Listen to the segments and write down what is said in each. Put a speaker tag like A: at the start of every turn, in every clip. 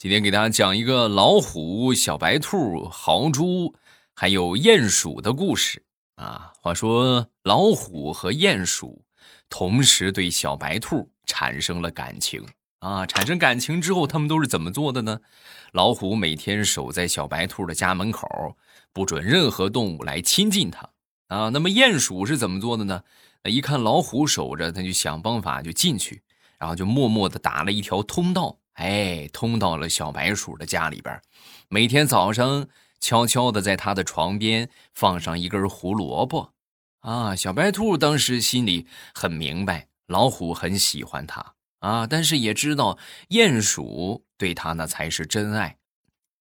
A: 今天给大家讲一个老虎、小白兔、豪猪还有鼹鼠的故事啊。话说老虎和鼹鼠同时对小白兔产生了感情啊。产生感情之后，他们都是怎么做的呢？老虎每天守在小白兔的家门口，不准任何动物来亲近它啊。那么鼹鼠是怎么做的呢？一看老虎守着，他就想办法就进去，然后就默默的打了一条通道。哎，通到了小白鼠的家里边，每天早上悄悄的在他的床边放上一根胡萝卜，啊，小白兔当时心里很明白，老虎很喜欢它啊，但是也知道鼹鼠对它那才是真爱，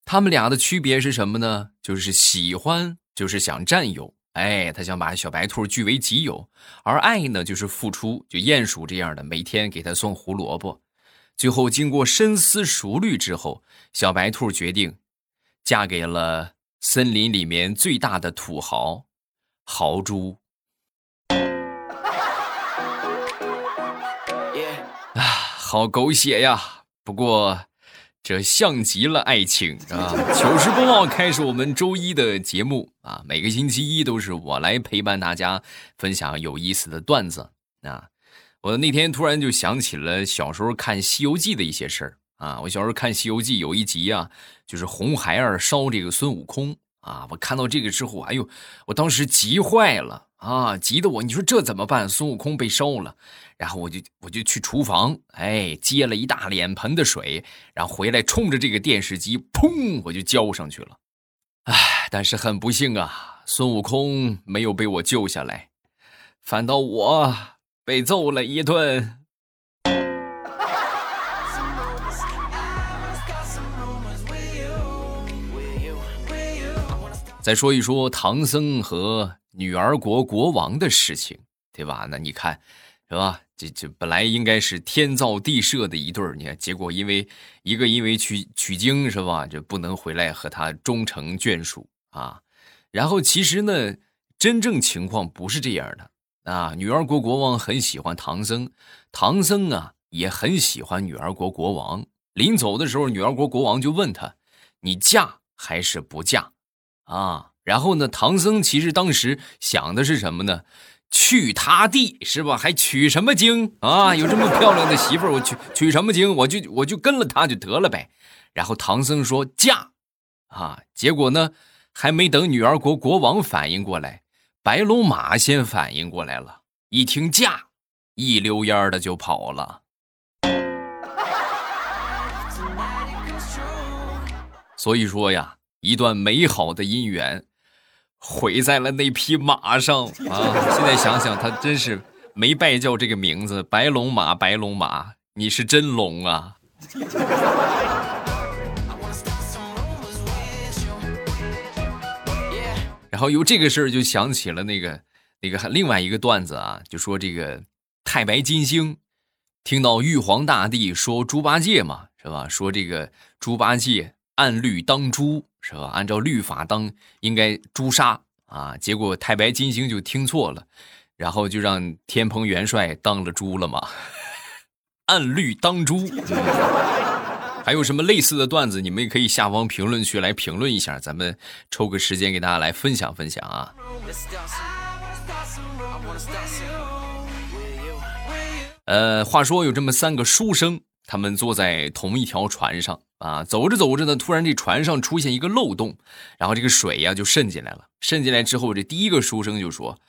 A: 他们俩的区别是什么呢？就是喜欢就是想占有，哎，他想把小白兔据为己有，而爱呢就是付出，就鼹鼠这样的，每天给他送胡萝卜。最后，经过深思熟虑之后，小白兔决定嫁给了森林里面最大的土豪豪猪。啊，好狗血呀！不过，这像极了爱情啊！糗事播报开始，我们周一的节目啊，每个星期一都是我来陪伴大家分享有意思的段子啊。我那天突然就想起了小时候看《西游记》的一些事儿啊！我小时候看《西游记》有一集啊，就是红孩儿烧这个孙悟空啊！我看到这个之后，哎呦，我当时急坏了啊！急得我，你说这怎么办？孙悟空被烧了，然后我就我就去厨房，哎，接了一大脸盆的水，然后回来冲着这个电视机，砰，我就浇上去了。哎，但是很不幸啊，孙悟空没有被我救下来，反倒我。被揍了一顿。再说一说唐僧和女儿国国王的事情，对吧？那你看，是吧？这这本来应该是天造地设的一对儿，你看，结果因为一个因为取取经，是吧？就不能回来和他终成眷属啊。然后其实呢，真正情况不是这样的。啊，女儿国国王很喜欢唐僧，唐僧啊也很喜欢女儿国国王。临走的时候，女儿国国王就问他：“你嫁还是不嫁？”啊，然后呢，唐僧其实当时想的是什么呢？去他地是吧？还取什么经啊？有这么漂亮的媳妇儿，我取取什么经？我就我就跟了他就得了呗。然后唐僧说嫁，啊，结果呢，还没等女儿国国王反应过来。白龙马先反应过来了，一听驾，一溜烟的就跑了。所以说呀，一段美好的姻缘毁在了那匹马上啊！现在想想，他真是没拜叫这个名字，白龙马，白龙马，你是真龙啊！然后由这个事儿就想起了那个那个另外一个段子啊，就说这个太白金星听到玉皇大帝说猪八戒嘛，是吧？说这个猪八戒按律当猪，是吧？按照律法当应该诛杀啊。结果太白金星就听错了，然后就让天蓬元帅当了猪了嘛，按律当猪。还有什么类似的段子，你们也可以下方评论区来评论一下，咱们抽个时间给大家来分享分享啊。呃，话说有这么三个书生，他们坐在同一条船上啊，走着走着呢，突然这船上出现一个漏洞，然后这个水呀就渗进来了。渗进来之后，这第一个书生就说：“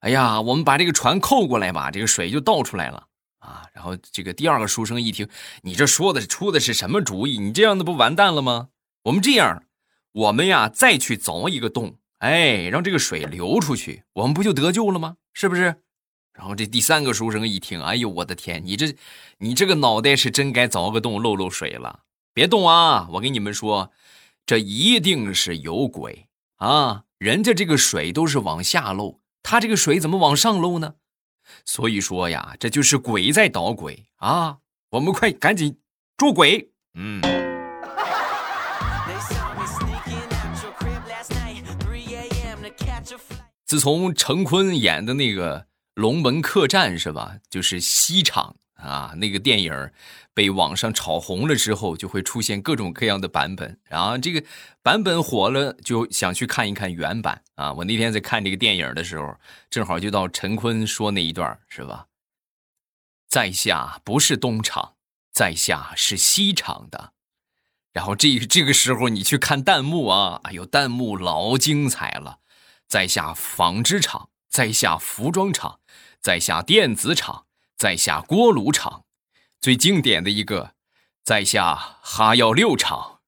A: 哎呀，我们把这个船扣过来吧，这个水就倒出来了。”啊，然后这个第二个书生一听，你这说的出的是什么主意？你这样的不完蛋了吗？我们这样，我们呀再去凿一个洞，哎，让这个水流出去，我们不就得救了吗？是不是？然后这第三个书生一听，哎呦我的天，你这你这个脑袋是真该凿个洞漏漏水了。别动啊！我跟你们说，这一定是有鬼啊！人家这个水都是往下漏，他这个水怎么往上漏呢？所以说呀，这就是鬼在捣鬼啊！我们快赶紧捉鬼！嗯。自从陈坤演的那个《龙门客栈》是吧？就是西厂啊，那个电影被网上炒红了之后，就会出现各种各样的版本。然后这个版本火了，就想去看一看原版啊。我那天在看这个电影的时候，正好就到陈坤说那一段，是吧？在下不是东厂，在下是西厂的。然后这这个时候你去看弹幕啊，哎呦，弹幕老精彩了。在下纺织厂，在下服装厂，在下电子厂，在下锅炉厂，最经典的一个，在下哈药六厂。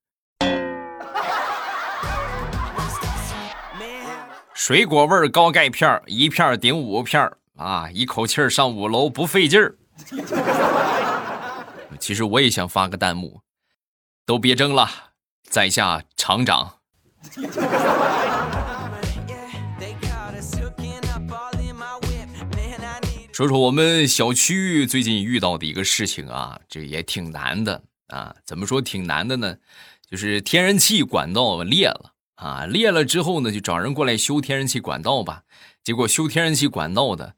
A: 水果味高钙片一片顶五片啊，一口气上五楼不费劲儿。其实我也想发个弹幕，都别争了，在下厂长。说说我们小区最近遇到的一个事情啊，这也挺难的啊。怎么说挺难的呢？就是天然气管道裂了啊，裂了之后呢，就找人过来修天然气管道吧。结果修天然气管道的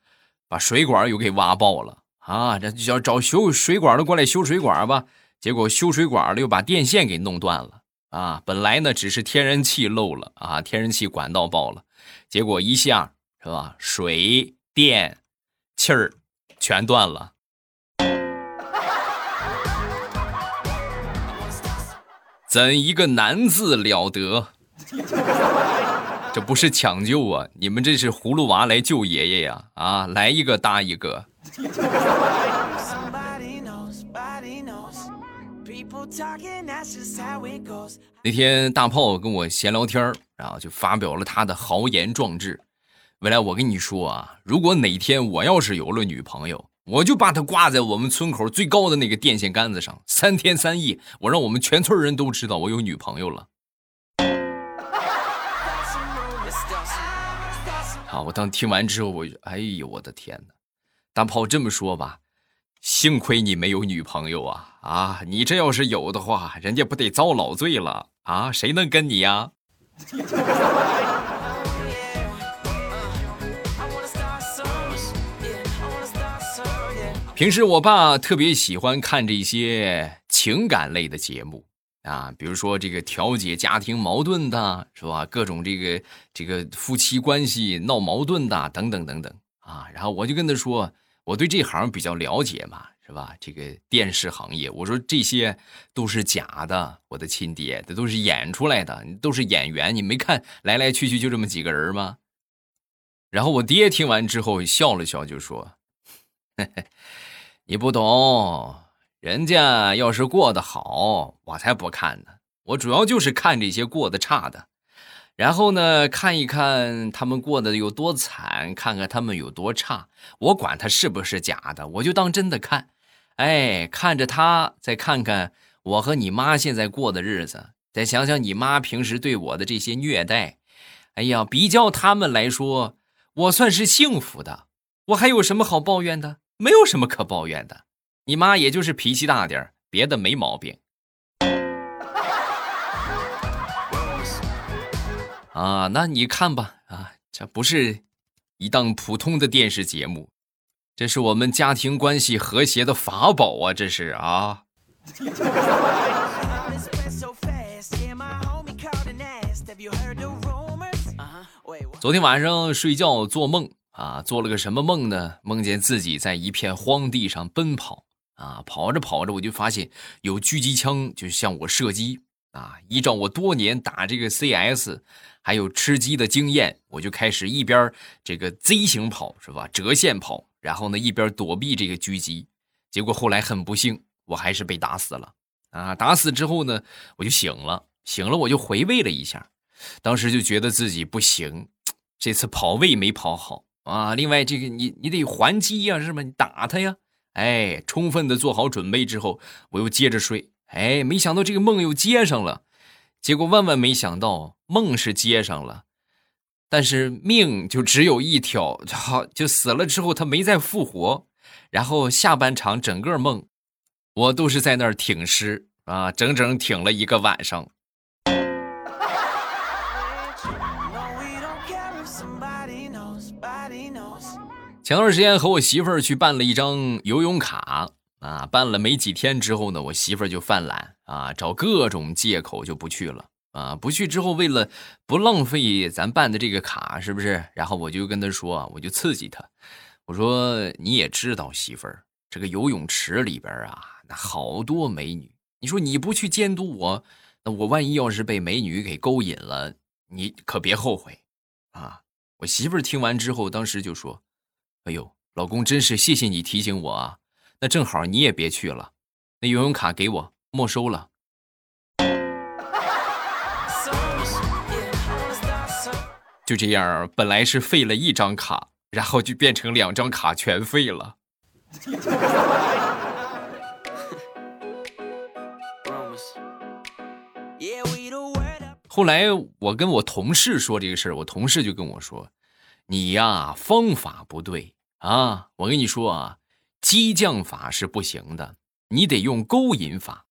A: 把水管又给挖爆了啊，这就要找修水管的过来修水管吧。结果修水管的又把电线给弄断了啊。本来呢只是天然气漏了啊，天然气管道爆了，结果一下是吧？水电。气儿全断了，怎一个难字了得！这不是抢救啊，你们这是葫芦娃来救爷爷呀！啊，来一个搭一个。那天大炮跟我闲聊天然后就发表了他的豪言壮志。未来，我跟你说啊，如果哪天我要是有了女朋友，我就把她挂在我们村口最高的那个电线杆子上，三天三夜，我让我们全村人都知道我有女朋友了。好，我当听完之后，我哎呦我的天哪！大炮这么说吧，幸亏你没有女朋友啊啊！你这要是有的话，人家不得遭老罪了啊？谁能跟你呀？平时我爸特别喜欢看这些情感类的节目啊，比如说这个调解家庭矛盾的，是吧？各种这个这个夫妻关系闹矛盾的等等等等啊。然后我就跟他说，我对这行比较了解嘛，是吧？这个电视行业，我说这些都是假的，我的亲爹，这都是演出来的，都是演员，你没看来来去去就这么几个人吗？然后我爹听完之后笑了笑，就说。嘿嘿，你不懂，人家要是过得好，我才不看呢。我主要就是看这些过得差的，然后呢，看一看他们过得有多惨，看看他们有多差。我管他是不是假的，我就当真的看。哎，看着他，再看看我和你妈现在过的日子，再想想你妈平时对我的这些虐待，哎呀，比较他们来说，我算是幸福的。我还有什么好抱怨的？没有什么可抱怨的，你妈也就是脾气大点别的没毛病。啊，那你看吧，啊，这不是一档普通的电视节目，这是我们家庭关系和谐的法宝啊，这是啊。昨天晚上睡觉做梦。啊，做了个什么梦呢？梦见自己在一片荒地上奔跑啊，跑着跑着，我就发现有狙击枪就向我射击啊。依照我多年打这个 CS 还有吃鸡的经验，我就开始一边这个 Z 型跑是吧，折线跑，然后呢一边躲避这个狙击。结果后来很不幸，我还是被打死了啊。打死之后呢，我就醒了，醒了我就回味了一下，当时就觉得自己不行，这次跑位没跑好。啊，另外这个你你得还击呀，是吧？你打他呀，哎，充分的做好准备之后，我又接着睡，哎，没想到这个梦又接上了，结果万万没想到，梦是接上了，但是命就只有一条，好就死了之后他没再复活，然后下半场整个梦，我都是在那儿挺尸啊，整整挺了一个晚上。前段时间和我媳妇儿去办了一张游泳卡啊，办了没几天之后呢，我媳妇儿就犯懒啊，找各种借口就不去了啊。不去之后，为了不浪费咱办的这个卡，是不是？然后我就跟她说，我就刺激她，我说你也知道，媳妇儿，这个游泳池里边啊，那好多美女，你说你不去监督我，那我万一要是被美女给勾引了，你可别后悔啊。我媳妇儿听完之后，当时就说：“哎呦，老公，真是谢谢你提醒我啊。”那正好你也别去了，那游泳卡给我没收了。就这样，本来是废了一张卡，然后就变成两张卡全废了。后来我跟我同事说这个事儿，我同事就跟我说：“你呀，方法不对啊！我跟你说啊。”激将法是不行的，你得用勾引法。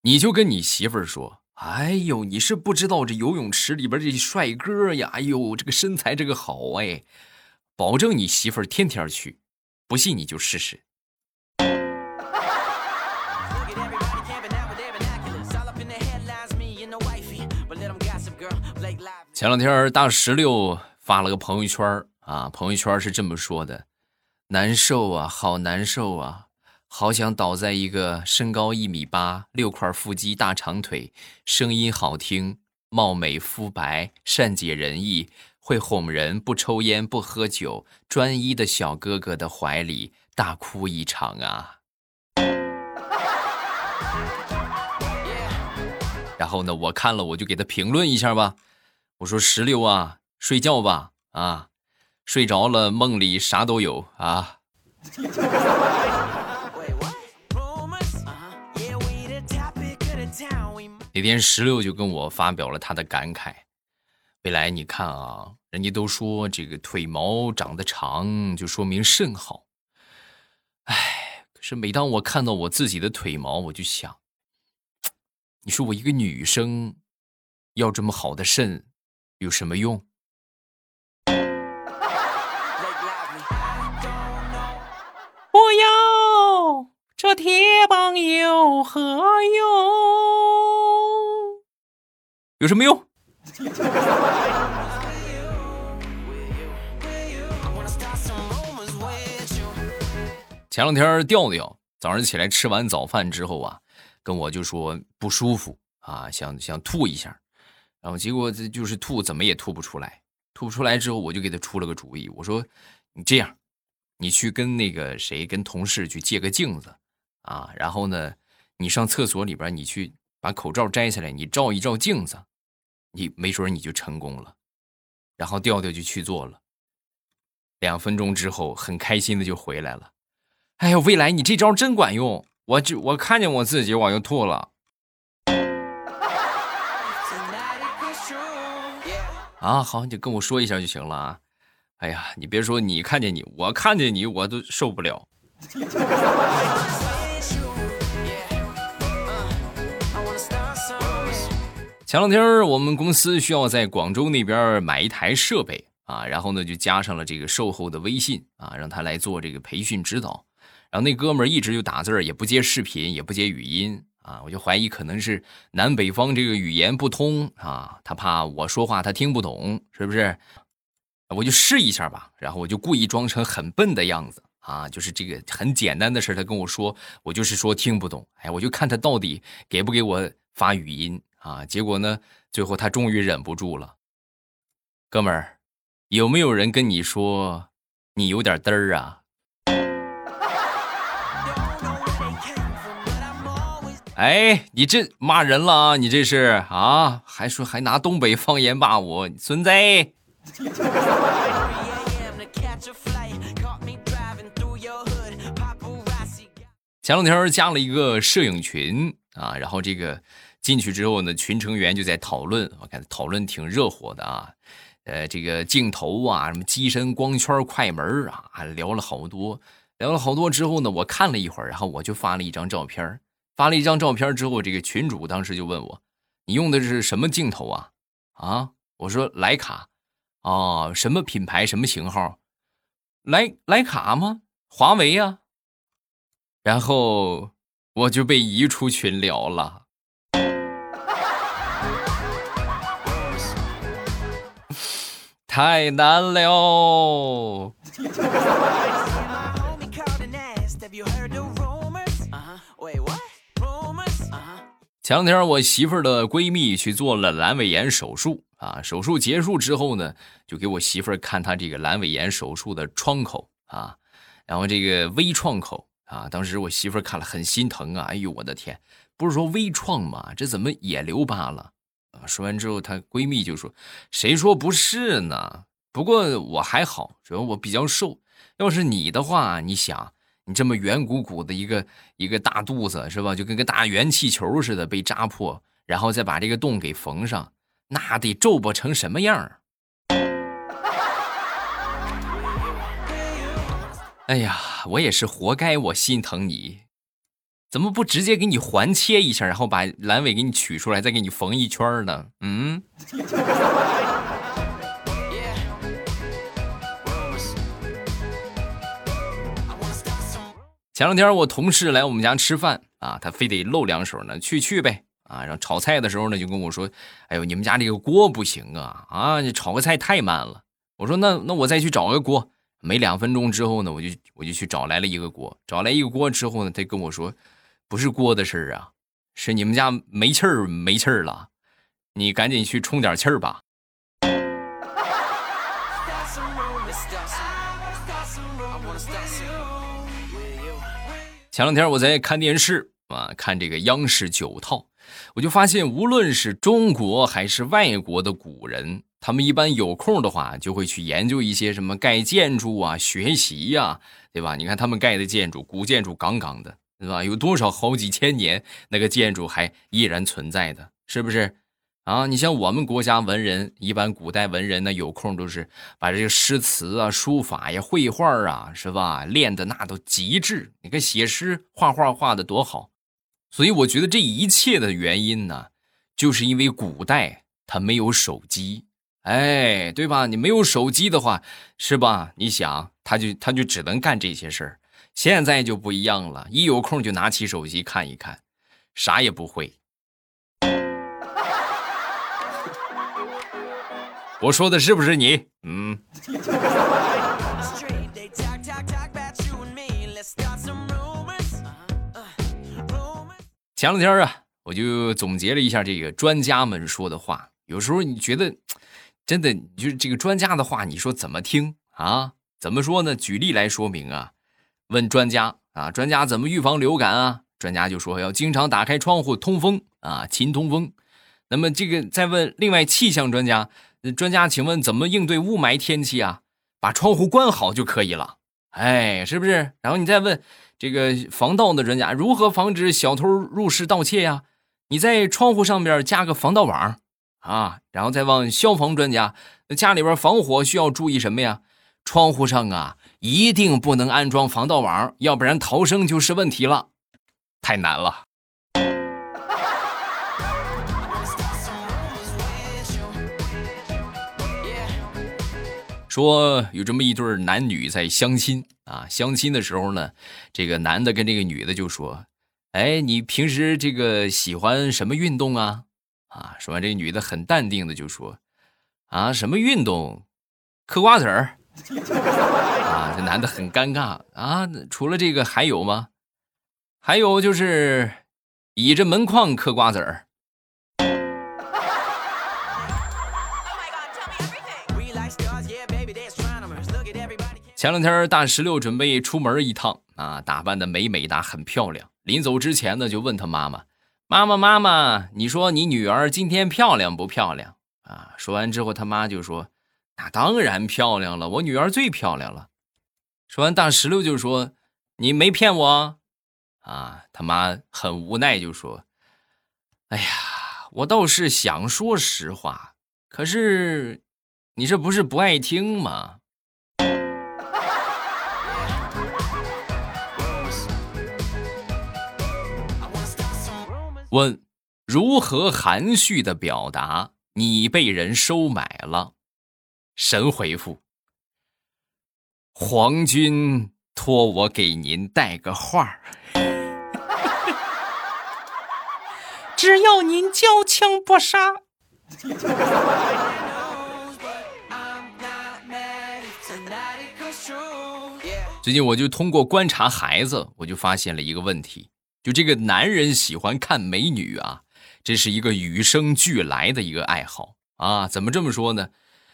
A: 你就跟你媳妇儿说：“哎呦，你是不知道这游泳池里边这帅哥呀，哎呦，这个身材这个好哎，保证你媳妇儿天天去。不信你就试试。”前两天大石榴发了个朋友圈啊，朋友圈是这么说的。难受啊，好难受啊，好想倒在一个身高一米八、六块腹肌、大长腿、声音好听、貌美肤白、善解人意、会哄人、不抽烟不喝酒、专一的小哥哥的怀里大哭一场啊！然后呢，我看了我就给他评论一下吧，我说石榴啊，睡觉吧啊。睡着了，梦里啥都有啊！那天石榴就跟我发表了他的感慨：未来你看啊，人家都说这个腿毛长得长就说明肾好。哎，可是每当我看到我自己的腿毛，我就想，你说我一个女生要这么好的肾有什么用？
B: 这铁棒有何用？
A: 有什么用？前两天调调早上起来吃完早饭之后啊，跟我就说不舒服啊，想想吐一下，然后结果这就是吐，怎么也吐不出来。吐不出来之后，我就给他出了个主意，我说你这样。你去跟那个谁，跟同事去借个镜子，啊，然后呢，你上厕所里边，你去把口罩摘下来，你照一照镜子，你没准你就成功了。然后调调就去做了，两分钟之后，很开心的就回来了。哎呦，未来你这招真管用，我就我看见我自己，我就吐了。啊，好，你就跟我说一下就行了啊。哎呀，你别说，你看见你，我看见你，我都受不了。前两天我们公司需要在广州那边买一台设备啊，然后呢就加上了这个售后的微信啊，让他来做这个培训指导。然后那哥们儿一直就打字儿，也不接视频，也不接语音啊，我就怀疑可能是南北方这个语言不通啊，他怕我说话他听不懂，是不是？我就试一下吧，然后我就故意装成很笨的样子啊，就是这个很简单的事他跟我说，我就是说听不懂，哎，我就看他到底给不给我发语音啊？结果呢，最后他终于忍不住了，哥们儿，有没有人跟你说你有点嘚儿啊？哎，你这骂人了啊？你这是啊？还说还拿东北方言骂我，孙子！前两天加了一个摄影群啊，然后这个进去之后呢，群成员就在讨论，我看讨论挺热火的啊。呃，这个镜头啊，什么机身、光圈、快门啊，聊了好多，聊了好多之后呢，我看了一会儿，然后我就发了一张照片，发了一张照片之后，这个群主当时就问我：“你用的是什么镜头啊？”啊，我说徕卡。哦，什么品牌？什么型号？莱莱卡吗？华为呀。然后我就被移出群聊了。太难了。前两天我媳妇儿的闺蜜去做了阑尾炎手术啊，手术结束之后呢，就给我媳妇儿看她这个阑尾炎手术的创口啊，然后这个微创口啊，当时我媳妇儿看了很心疼啊，哎呦我的天，不是说微创吗？这怎么也留疤了？说完之后，她闺蜜就说：“谁说不是呢？不过我还好，主要我比较瘦。要是你的话，你想。”你这么圆鼓鼓的一个一个大肚子是吧？就跟个大圆气球似的被扎破，然后再把这个洞给缝上，那得皱巴成什么样？哎呀，我也是活该，我心疼你，怎么不直接给你环切一下，然后把阑尾给你取出来，再给你缝一圈呢？嗯。前两天我同事来我们家吃饭啊，他非得露两手呢，去去呗啊！然后炒菜的时候呢，就跟我说：“哎呦，你们家这个锅不行啊啊！你炒个菜太慢了。”我说：“那那我再去找个锅。”没两分钟之后呢，我就我就去找来了一个锅。找来一个锅之后呢，他跟我说：“不是锅的事儿啊，是你们家没气儿没气儿了，你赶紧去充点气儿吧。”前两天我在看电视啊，看这个央视九套，我就发现，无论是中国还是外国的古人，他们一般有空的话，就会去研究一些什么盖建筑啊、学习呀，对吧？你看他们盖的建筑，古建筑杠杠的，对吧？有多少好几千年那个建筑还依然存在的，是不是？啊，你像我们国家文人，一般古代文人呢，有空都是把这个诗词啊、书法呀、绘画啊，是吧，练的那都极致。你看写诗、画画画的多好，所以我觉得这一切的原因呢，就是因为古代他没有手机，哎，对吧？你没有手机的话，是吧？你想，他就他就只能干这些事儿。现在就不一样了，一有空就拿起手机看一看，啥也不会。我说的是不是你？嗯。前两天啊，我就总结了一下这个专家们说的话。有时候你觉得，真的就是这个专家的话，你说怎么听啊？怎么说呢？举例来说明啊。问专家啊，专家怎么预防流感啊？专家就说要经常打开窗户通风啊，勤通风。那么这个再问另外气象专家。专家，请问怎么应对雾霾天气啊？把窗户关好就可以了。哎，是不是？然后你再问这个防盗的专家，如何防止小偷入室盗窃呀？你在窗户上面加个防盗网啊。然后再问消防专家，家里边防火需要注意什么呀？窗户上啊，一定不能安装防盗网，要不然逃生就是问题了。太难了。说有这么一对男女在相亲啊，相亲的时候呢，这个男的跟这个女的就说：“哎，你平时这个喜欢什么运动啊？”啊，说完这个女的很淡定的就说：“啊，什么运动？嗑瓜子儿。”啊，这男的很尴尬啊，除了这个还有吗？还有就是倚着门框嗑瓜子儿。前两天大石榴准备出门一趟啊，打扮的美美哒，很漂亮。临走之前呢，就问他妈妈：“妈妈，妈妈，你说你女儿今天漂亮不漂亮？”啊，说完之后，他妈就说：“那当然漂亮了，我女儿最漂亮了。”说完，大石榴就说：“你没骗我？”啊，他妈很无奈就说：“哎呀，我倒是想说实话，可是你这不是不爱听吗？”问如何含蓄的表达你被人收买了？神回复：皇军托我给您带个话儿。
B: 只要您交枪不杀。
A: 最近我就通过观察孩子我就发现了一个问题就这个男人喜欢看美女啊这是一个与生俱来的一个爱好。啊怎么这么说呢？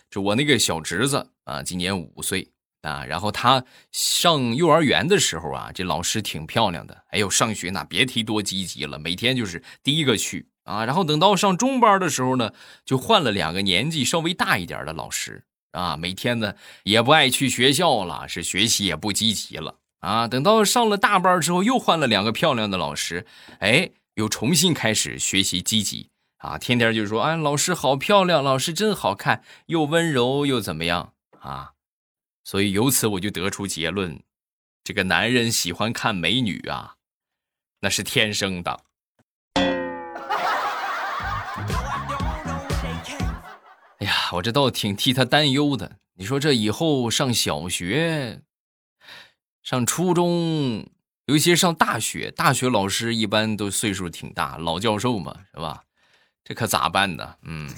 A: 就我那个小侄子啊今年五岁啊，然后他上幼儿园的时候啊，这老师挺漂亮的，哎呦，上学那别提多积极了，每天就是第一个去啊。然后等到上中班的时候呢，就换了两个年纪稍微大一点的老师。啊，每天呢也不爱去学校了，是学习也不积极了啊。等到上了大班之后，又换了两个漂亮的老师，哎，又重新开始学习积极啊。天天就说，哎，老师好漂亮，老师真好看，又温柔又怎么样啊？所以由此我就得出结论，这个男人喜欢看美女啊，那是天生的。哎呀，我这倒挺替他担忧的。你说这以后上小学、上初中，尤其是上大学，大学老师一般都岁数挺大，老教授嘛，是吧？这可咋办呢？嗯。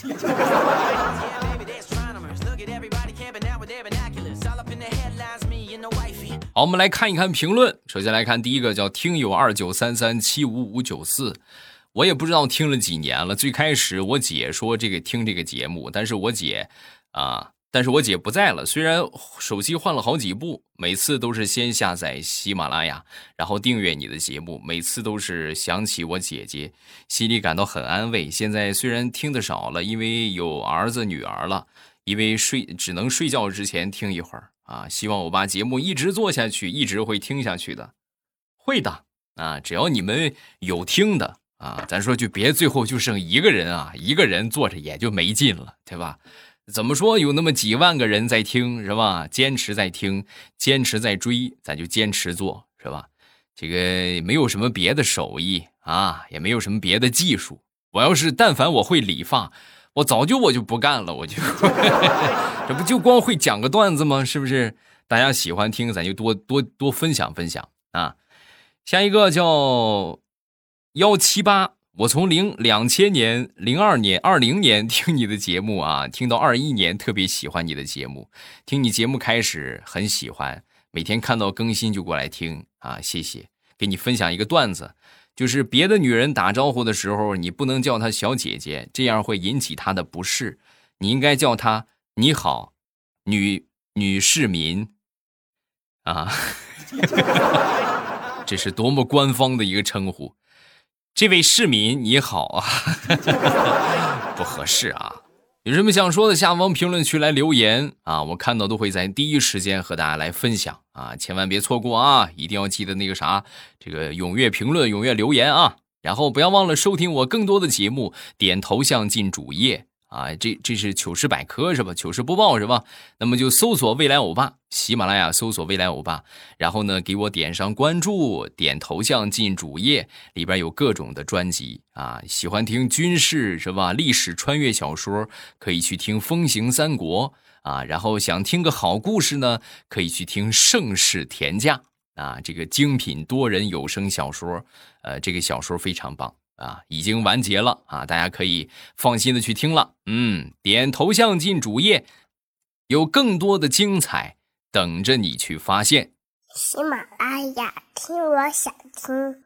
A: 好，我们来看一看评论。首先来看第一个，叫听友二九三三七五五九四。我也不知道听了几年了。最开始我姐说这个听这个节目，但是我姐，啊，但是我姐不在了。虽然手机换了好几部，每次都是先下载喜马拉雅，然后订阅你的节目，每次都是想起我姐姐，心里感到很安慰。现在虽然听的少了，因为有儿子女儿了，因为睡只能睡觉之前听一会儿啊。希望我把节目一直做下去，一直会听下去的，会的啊。只要你们有听的。啊，咱说就别最后就剩一个人啊，一个人坐着也就没劲了，对吧？怎么说有那么几万个人在听，是吧？坚持在听，坚持在追，咱就坚持做，是吧？这个没有什么别的手艺啊，也没有什么别的技术。我要是但凡我会理发，我早就我就不干了，我就 这不就光会讲个段子吗？是不是？大家喜欢听，咱就多多多分享分享啊。下一个叫。幺七八，我从零两千年、零二年、二零年听你的节目啊，听到二一年，特别喜欢你的节目。听你节目开始很喜欢，每天看到更新就过来听啊，谢谢。给你分享一个段子，就是别的女人打招呼的时候，你不能叫她小姐姐，这样会引起她的不适。你应该叫她你好，女女市民啊，这是多么官方的一个称呼。这位市民你好啊，不合适啊！有什么想说的，下方评论区来留言啊，我看到都会在第一时间和大家来分享啊，千万别错过啊！一定要记得那个啥，这个踊跃评论、踊跃留言啊，然后不要忘了收听我更多的节目，点头像进主页。啊，这这是糗事百科是吧？糗事播报是吧？那么就搜索未来欧巴，喜马拉雅搜索未来欧巴，然后呢给我点上关注，点头像进主页，里边有各种的专辑啊。喜欢听军事是吧？历史穿越小说可以去听《风行三国》啊，然后想听个好故事呢，可以去听《盛世田价》啊，这个精品多人有声小说，呃，这个小说非常棒。啊，已经完结了啊！大家可以放心的去听了。嗯，点头像进主页，有更多的精彩等着你去发现。
C: 喜马拉雅，听我想听。